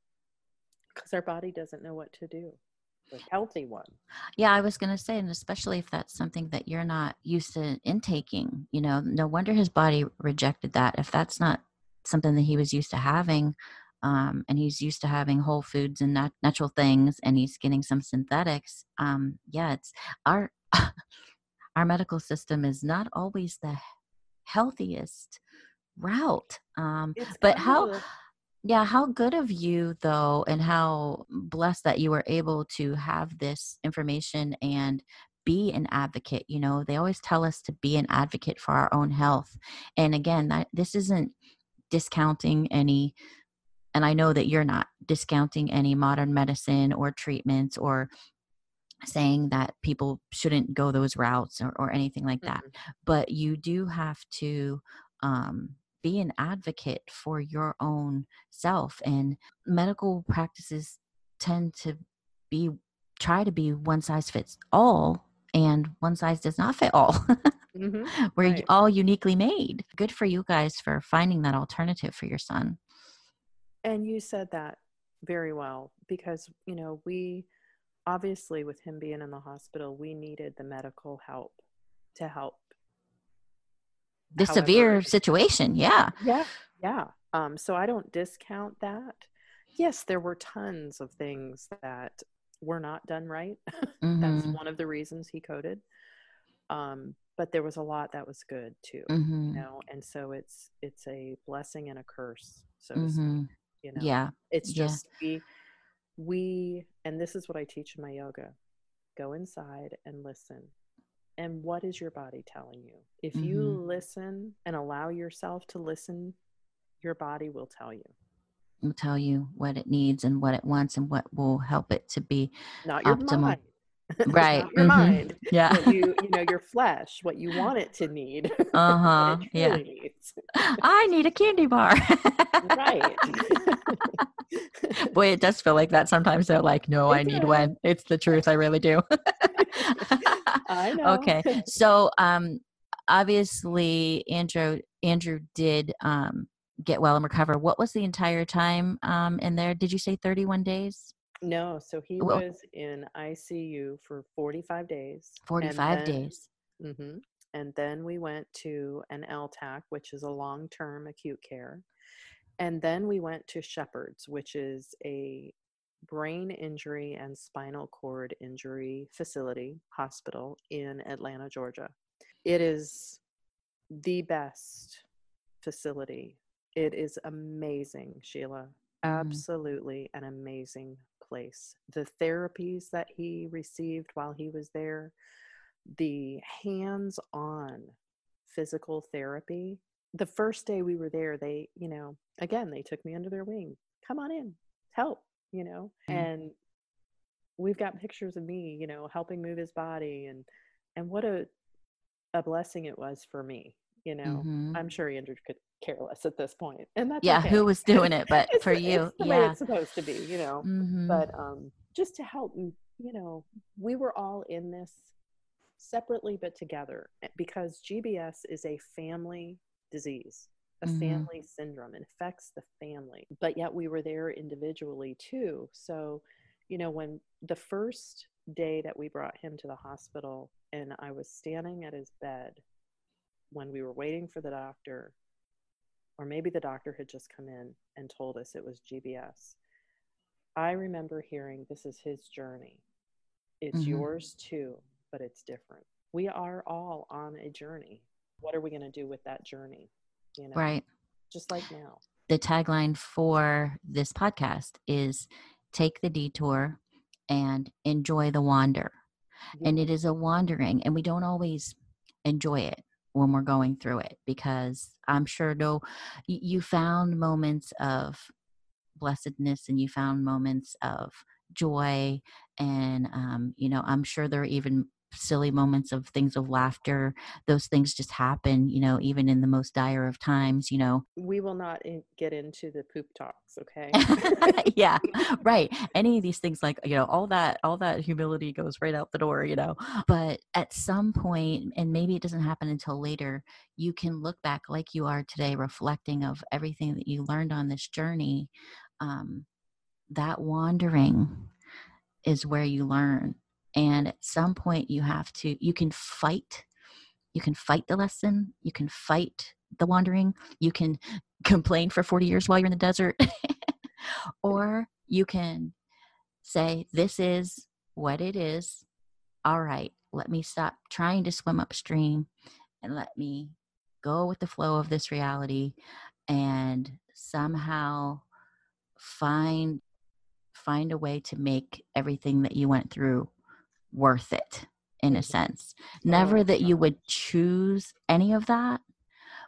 because our body doesn't know what to do healthy one. Yeah, I was going to say, and especially if that's something that you're not used to intaking, you know, no wonder his body rejected that. If that's not something that he was used to having, um, and he's used to having whole foods and nat- natural things, and he's getting some synthetics, um, yeah, it's our our medical system is not always the healthiest route. Um, but how? Yeah, how good of you, though, and how blessed that you were able to have this information and be an advocate. You know, they always tell us to be an advocate for our own health. And again, that this isn't discounting any and I know that you're not discounting any modern medicine or treatments or saying that people shouldn't go those routes or, or anything like that. Mm-hmm. But you do have to um, be an advocate for your own self and medical practices tend to be try to be one size fits all and one size does not fit all mm-hmm. we're right. all uniquely made good for you guys for finding that alternative for your son and you said that very well because you know we obviously with him being in the hospital we needed the medical help to help the However, severe situation. Yeah. Yeah. Yeah. Um, so I don't discount that. Yes, there were tons of things that were not done right. Mm-hmm. That's one of the reasons he coded. Um, but there was a lot that was good too, mm-hmm. you know, and so it's it's a blessing and a curse, so mm-hmm. to speak. You know, yeah, it's just yeah. we we and this is what I teach in my yoga: go inside and listen and what is your body telling you? If mm-hmm. you listen and allow yourself to listen, your body will tell you. Will tell you what it needs and what it wants and what will help it to be not your optimal. Mind. Right. your mm-hmm. mind. Yeah. What you you know, your flesh, what you want it to need. Uh-huh. yeah. I need a candy bar. right. Boy, it does feel like that sometimes. They're like, no, it I does. need one. It's the truth. I really do. I know. Okay. So um obviously Andrew Andrew did um get well and recover. What was the entire time um in there? Did you say 31 days? No, so he well, was in ICU for 45 days. 45 days. Mm-hmm. And then we went to an LTAC, which is a long term acute care. And then we went to Shepherd's, which is a brain injury and spinal cord injury facility hospital in Atlanta, Georgia. It is the best facility. It is amazing, Sheila. Mm-hmm. Absolutely an amazing place. The therapies that he received while he was there, the hands on physical therapy. The first day we were there, they, you know, again, they took me under their wing. Come on in, help, you know, Mhm. and we've got pictures of me, you know, helping move his body and and what a a blessing it was for me, you know. Mhm. I'm sure Andrew could care less at this point, and that's yeah okay. who was doing it but for you it's the way yeah it's supposed to be, you know. Mhm. But um, just to help, you know, we were all in this separately but together eh, because GBS is a family disease, a Mhm. family syndrome. It affects the family, but yet we were there individually too. So, you know, when the first day that we brought him to the hospital and I was standing at his bed when we were waiting for the doctor, or maybe the doctor had just come in and told us it was GBS. I remember hearing this is his journey. It's Mhm. yours too, but it's different. We are all on a journey. What are we going to do with that journey? You know, right. just like now. the tagline for this podcast is take the detour and enjoy the wander. And it is a wandering and we don't always enjoy it when we're going through it because i'm sure no you found moments of blessedness and you found moments of joy and um, you know i'm sure there are even silly moments of things of laughter those things just happen you know even in the most dire of times you know we will not in- get into the poop talks, okay? yeah right any of these things like you know all that all that humility goes right out the door you know but at some point and maybe it doesn't happen until later you can look back like you are today reflecting of everything that you learned on this journey um, that wandering is where you learn and at some point you have to you can fight you can fight the lesson you can fight the wandering you can complain for 40 years while you're in the desert or you can say this is what it is. All right let me stop trying to swim upstream and let me go with the flow of this reality and somehow find find a way to make everything that you went through worth it in a sense. Never Oh, that you would choose any of that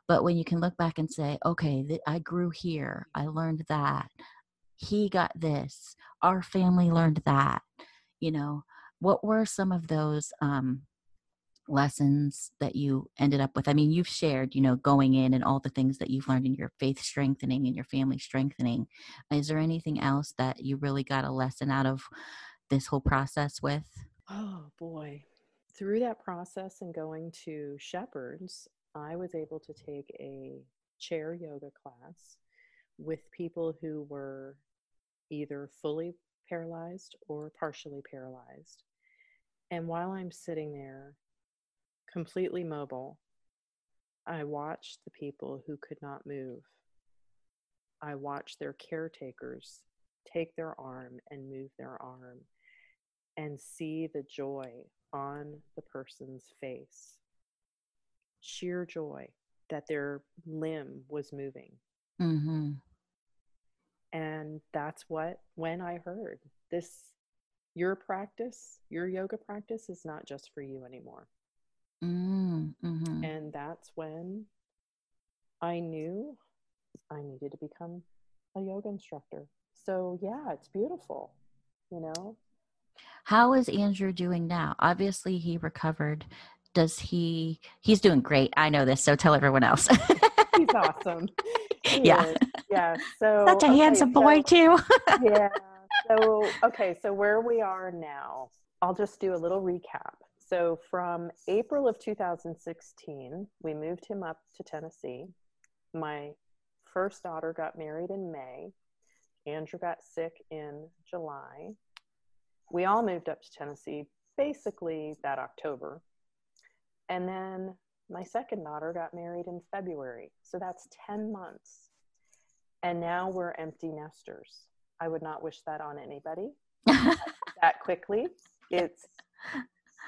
but when you can look back and say okay th- i grew here i learned that he got this our family learned that you know? What were some of those um lessons that you ended up with? I mean you've shared you know going in and all the things that you've learned in your faith strengthening and your family strengthening. Is there anything else that you really got a lesson out of this whole process with Oh boy. Through that process and going to Shepherd's, I was able to take a chair yoga class with people who were either fully paralyzed or partially paralyzed. And while I'm sitting there, completely mobile, I watched the people who could not move. I watched their caretakers take their arm and move their arm and see the joy on the person's face. Sheer joy that their limb was moving. mm-hmm. And that's what, when I heard this, your practice, your yoga practice is not just for you anymore. Mm-hmm. And that's when I knew I needed to become a yoga instructor. So, yeah, it's beautiful, you know? How is Andrew doing now? Obviously, he recovered. Does he? He's doing great. I know this, so tell everyone else. He's awesome. He Yeah. is. Yeah. So, Such a okay, handsome boy, so- too. yeah. So, okay, so where we are now, I'll just do a little recap. So, from April of 2016, we moved him up to Tennessee. My first daughter got married in May. Andrew got sick in July. We all moved up to Tennessee basically that October. And then my second daughter got married in February. So that's 10 months. And now we're empty nesters. I would not wish that on anybody that quickly. It's,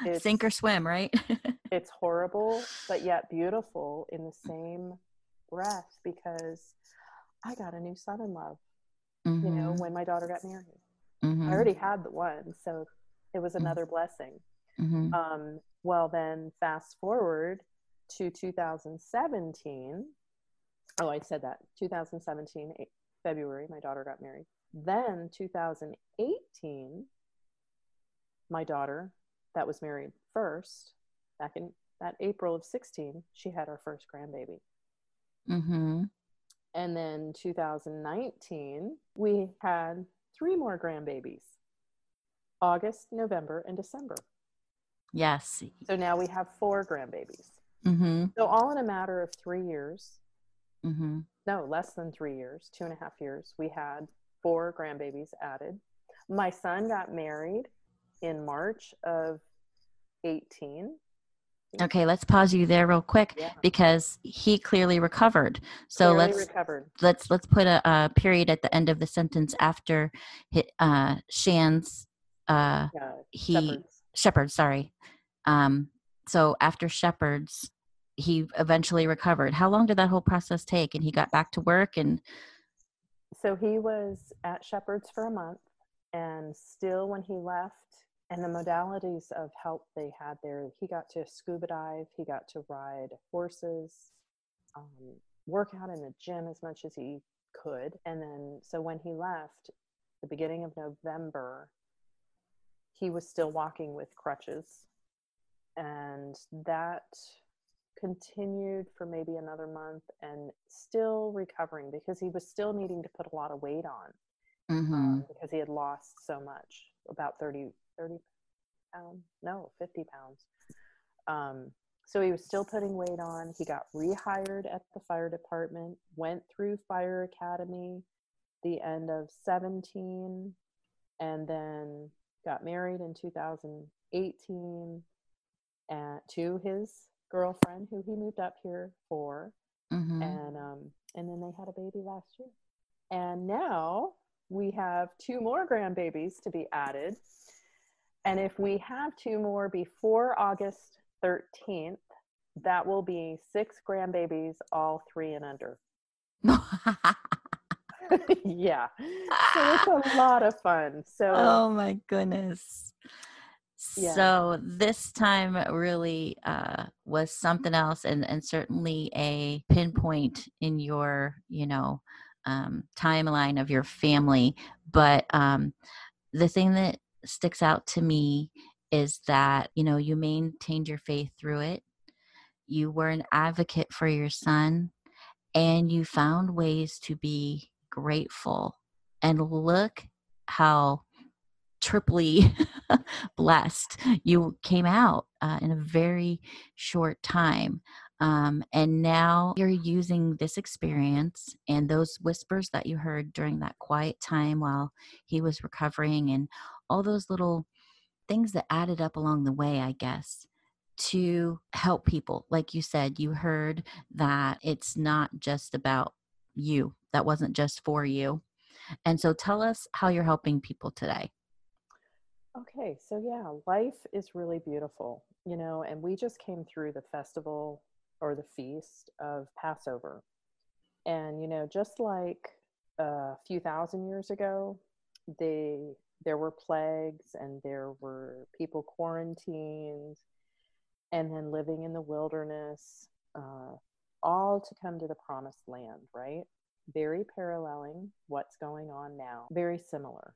it's sink or swim, right? it's horrible, but yet beautiful in the same breath because I got a new son in love, mm-hmm. you know, mm-hmm. when my daughter got married. Mm-hmm. I already had the one, so it was mm-hmm. another mm-hmm. blessing. Um, well, then fast forward to 2017. Oh, I said that 2017, February, my daughter got married. Then 2018, my daughter that was married first, back in that April of 16, she had our first grandbaby. Mm-hmm. And then 2019, we had three more grandbabies August, November, and December. Yes. So now we have four grandbabies. Mm-hmm. So all in a matter of three years, mm-hmm. no, less than three years, two and a half years, we had four grandbabies added. My son got married in March of 18. Okay, let's pause you there real quick yeah. because he clearly recovered. So clearly let's recovered. let's let's put a, a, period at the end of the sentence after uh, Shan's uh, yeah, he shepherds. Shepherd. Sorry. Um, so after shepherds, he eventually recovered. How long did that whole process take? And he got back to work and. So he was at Shepherds for a month, and still when he left, and the modalities of help they had there he got to scuba dive he got to ride horses um, work out in the gym as much as he could and then so when he left the beginning of november he was still walking with crutches and that continued for maybe another month and still recovering because he was still needing to put a lot of weight on mm-hmm. um, because he had lost so much about 30 30 pounds, no, 50 pounds. Um, so he was still putting weight on. He got rehired at the fire department, went through fire academy the end of 17, and then got married in 2018 and to his girlfriend who he moved up here for. Mm-hmm. And um, and then they had a baby last year. And now we have two more grandbabies to be added. And if we have two more before August 13th, that will be six grandbabies, all three and under. yeah. So it's a lot of fun. So Oh my goodness. Yeah. So this time really uh, was something else and, and certainly a pinpoint in your, you know, um, timeline of your family. But um, the thing that sticks out to me is that you know you maintained your faith through it. You were an advocate for your son and you found ways to be grateful. And look how triply blessed you came out uh, in a very short time um, and now you're using this experience and those whispers that you heard during that quiet time while he was recovering and all those little things that added up along the way, I guess, to help people. Like you said, you heard that it's not just about you, that wasn't just for you. And so tell us how you're helping people today. Okay, so yeah, life is really beautiful, you know, and we just came through the festival or the feast of Passover. And, you know, just like a few thousand years ago, they there were plagues and there were people quarantined and then living in the wilderness, uh, all to come to the promised land, right? Very paralleling what's going on now, very similar.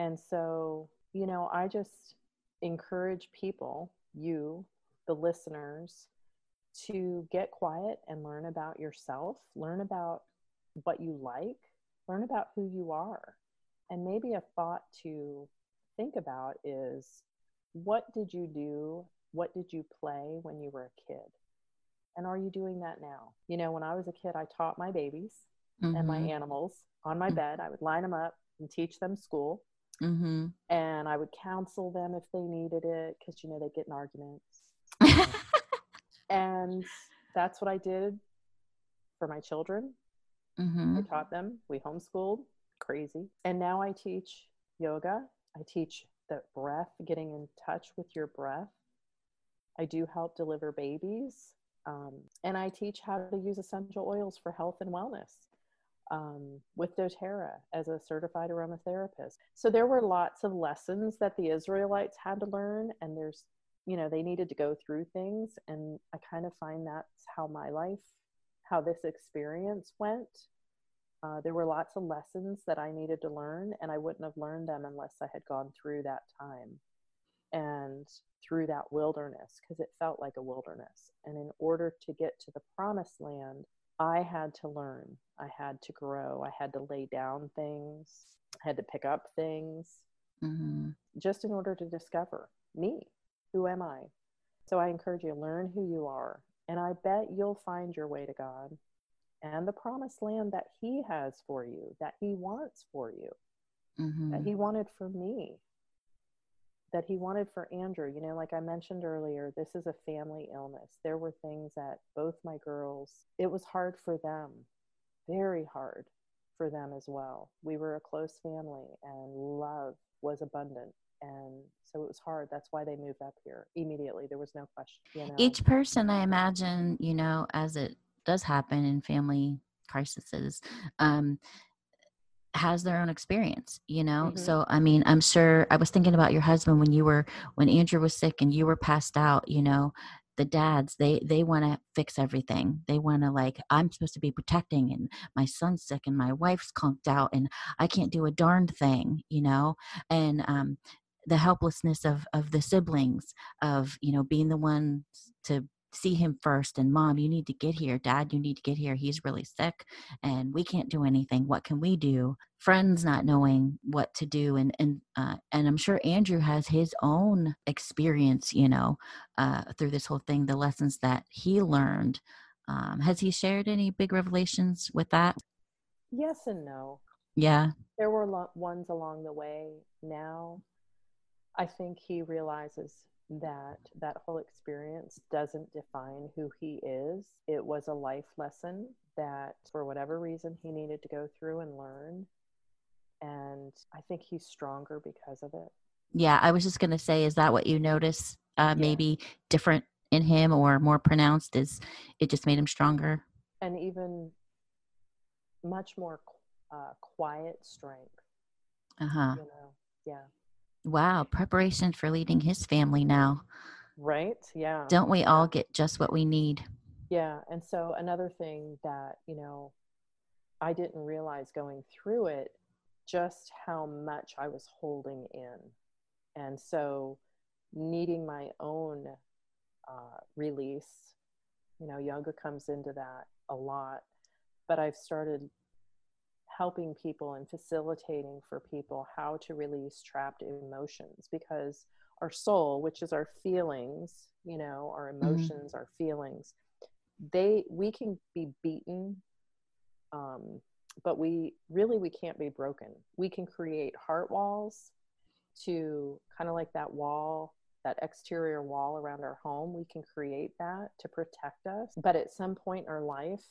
And so, you know, I just encourage people, you, the listeners, to get quiet and learn about yourself, learn about what you like, learn about who you are and maybe a thought to think about is what did you do? What did you play when you were a kid? And are you doing that now? You know, when I was a kid, I taught my babies mm-hmm. and my mm-hmm. animals on my mm-hmm. bed. I would line them up and teach them school. Mm-hmm. And I would counsel them if they needed it because, you know, they get in arguments. and that's what I did for my children. Mm-hmm. I taught them. We homeschooled, crazy. And now I teach yoga. I teach the breath, getting in touch with your breath. I do help deliver babies. Um, and I teach how to use essential oils for health and wellness um, with doTERRA as a certified aromatherapist. So there were lots of lessons that the Israelites had to learn, and there's, you know, they needed to go through things. And I kind of find that's how my life, how this experience went. Uh, there were lots of lessons that I needed to learn, and I wouldn't have learned them unless I had gone through that time and through that wilderness because it felt like a wilderness. And in order to get to the promised land, I had to learn, I had to grow, I had to lay down things, I had to pick up things Mm-hmm. just in order to discover me. Who am I? So I encourage you to learn who you are, and I bet you'll find your way to God and the promised land that He has for you, that He wants for you, Mm-hmm. that He wanted for me, that He wanted for Andrew. You know, like I mentioned earlier, this is a family illness. There were things that both my girls, it was hard for them, very hard for them as well. We were a close family, and love was abundant. And so it was hard. That's why they moved up here immediately. There was no question. You know? Each person, I imagine, you know, as it does happen in family crises, um, has their own experience, you know? Mhm. So, I mean, I'm sure I was thinking about your husband when you were, when Andrew was sick and you were passed out, you know, the dads, they, they want to fix everything. They want to like, I'm supposed to be protecting and my son's sick and my wife's conked out and I can't do a darned thing, you know? And, um, the helplessness of, of the siblings of, you know, being the ones to see him first and mom you need to get here. Dad you need to get here. He's really sick and we can't do anything. What can we do? Friends not knowing what to do and and uh, and i'm sure andrew has his own experience you know uh, through this whole thing the lessons that he learned. Um, has he shared any big revelations with that? Yes and no. yeah. There were lo- ones along the way. Now, I think he realizes that that whole experience doesn't define who he is. It was a life lesson that, for whatever reason, he needed to go through and learn. And I think he's stronger because of it. yeah i was just going to say is that what you notice uh, Yeah. maybe different in him or more pronounced is it just made him stronger And even much more uh, quiet strength, uh-huh you know? Yeah. Wow preparation for leading his family now Right? Yeah. don't we all get just what we need Yeah. And so another thing that, you know, I didn't realize going through it just how much I was holding in. And so needing my own uh, release, you know, yoga comes into that a lot. But I've started helping people and facilitating for people how to release trapped emotions because our soul, which is our feelings, you know, our emotions, our feelings, they we can be beaten um, but we really we can't be broken. We can create heart walls to kind of like that wall that exterior wall around our home. We can create that to protect us. But at some point in our life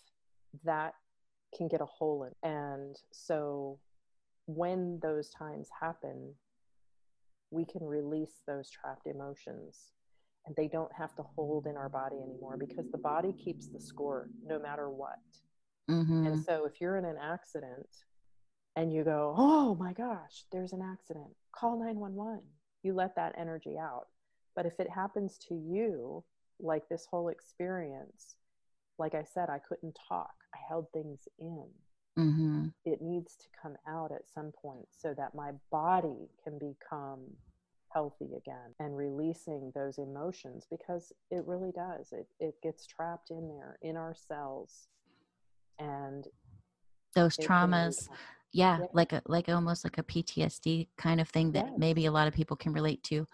that can get a hole in and so when those times happen we can release those trapped emotions and they don't have to hold in our body anymore because the body keeps the score no matter what. mm-hmm. And so if you're in an accident and you go, "Oh my gosh, there's an accident." Call 911. You let that energy out. But if it happens to you, like this whole experience, like I said, I couldn't talk. I held things in. Mm-hmm. It needs to come out at some point so that my body can become healthy again and releasing those emotions because it really does. It, it gets trapped in there in our cells and those traumas yeah, yeah, like a like almost like a PTSD kind of thing that maybe a lot of people can relate to.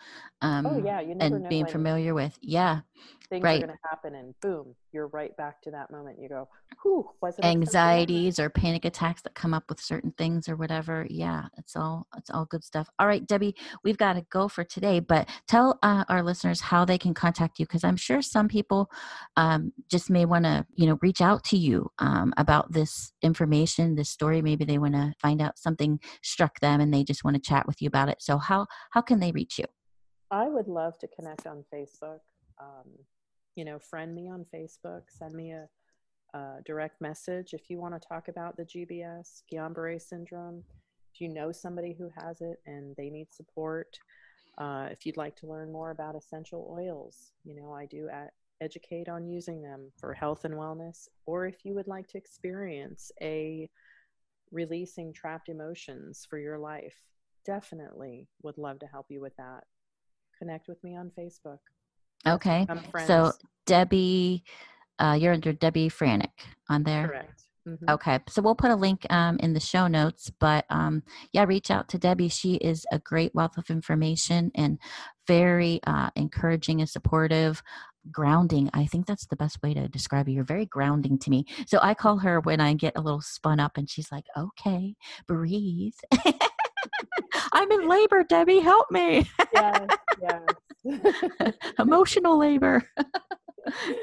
Oh, um, oh yeah, you never and being familiar with. Yeah, things right. are going to happen, and boom, you're right back to that moment. You go, whew, wasn't anxieties or panic attacks that come up with certain things or whatever. Yeah, it's all it's all good stuff. All right, Debbie, we've got to go for today, but tell uh, our listeners how they can contact you because I'm sure some people um, just may want to you know reach out to you um, about this information, this story. Maybe they want to find out something struck them and they just want to chat with you about it. So how how can they reach you? I would love to connect on Facebook. Um, you know, friend me on Facebook. Send me a, direct message if you want to talk about the GBS, Guillain-Barré syndrome. If you know somebody who has it and they need support, uh, if you'd like to learn more about essential oils, you know, I do at, educate on using them for health and wellness. Or if you would like to experience a releasing trapped emotions for your life, definitely would love to help you with that. Connect with me on Facebook. Okay. So, Debbie, uh, you're under Debbie Franek on there. Correct. Mm-hmm. Okay, so we'll put a link um, in the show notes. But um, yeah, reach out to Debbie. She is a great wealth of information and very uh, encouraging and supportive grounding. I think that's the best way to describe you. You're very grounding to me. So I call her when I get a little spun up and she's like, okay, breathe. I'm in labor, Debbie, help me. yes, yes. Emotional labor.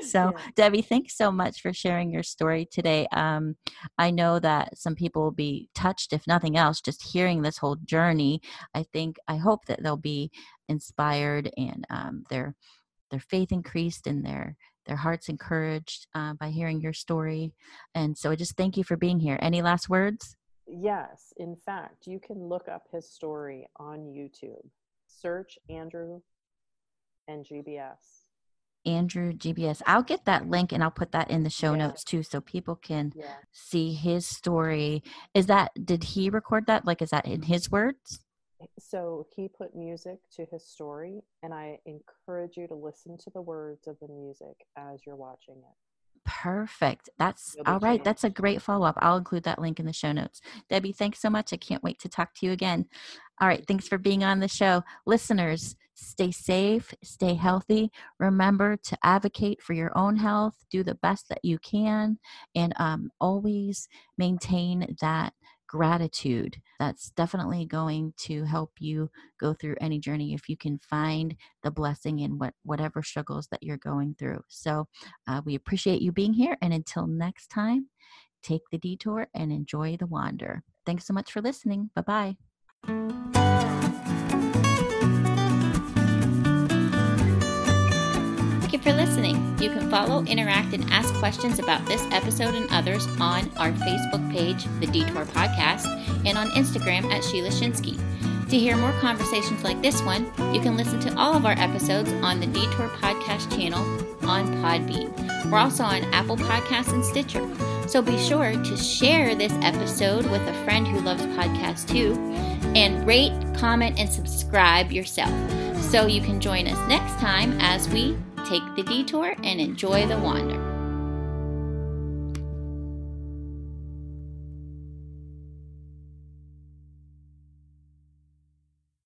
so yeah. debbie thanks so much for sharing your story today um, i know that some people will be touched if nothing else just hearing this whole journey i think i hope that they'll be inspired and um, they're their faith increased and their their hearts encouraged uh, by hearing your story. And so I just thank you for being here. Any last words? Yes. In fact, you can look up his story on YouTube. Search Andrew and GBS. Andrew GBS. I'll get that link and I'll put that in the show yeah. notes too so people can yeah. see his story. Is that did he record that? Like is that in his words? So he put music to his story and i encourage you to listen to the words of the music as you're watching it. Perfect. That's all right. changed. that's a great follow-up. I'll include that link in the show notes. Debbie thanks so much. I can't wait to talk to you again. All right. Thanks for being on the show. Listeners stay safe stay healthy. Remember to advocate for your own health. Do the best that you can. And um, always maintain that gratitude. That's definitely going to help you go through any journey if you can find the blessing in what whatever struggles that you're going through. So uh, we appreciate you being here, and until next time, take the detour and enjoy the wander. Thanks so much for listening. Bye bye. For listening. You can follow, interact, and ask questions about this episode and others on our Facebook page, The Detour Podcast, and on Instagram at Sheila Shinsky. To hear more conversations like this one, you can listen to all of our episodes on the Detour Podcast channel on Podbean. We're also on Apple Podcasts and Stitcher. So be sure to share this episode with a friend who loves podcasts too, and rate, comment, and subscribe yourself so you can join us next time as we take the detour and enjoy the wander.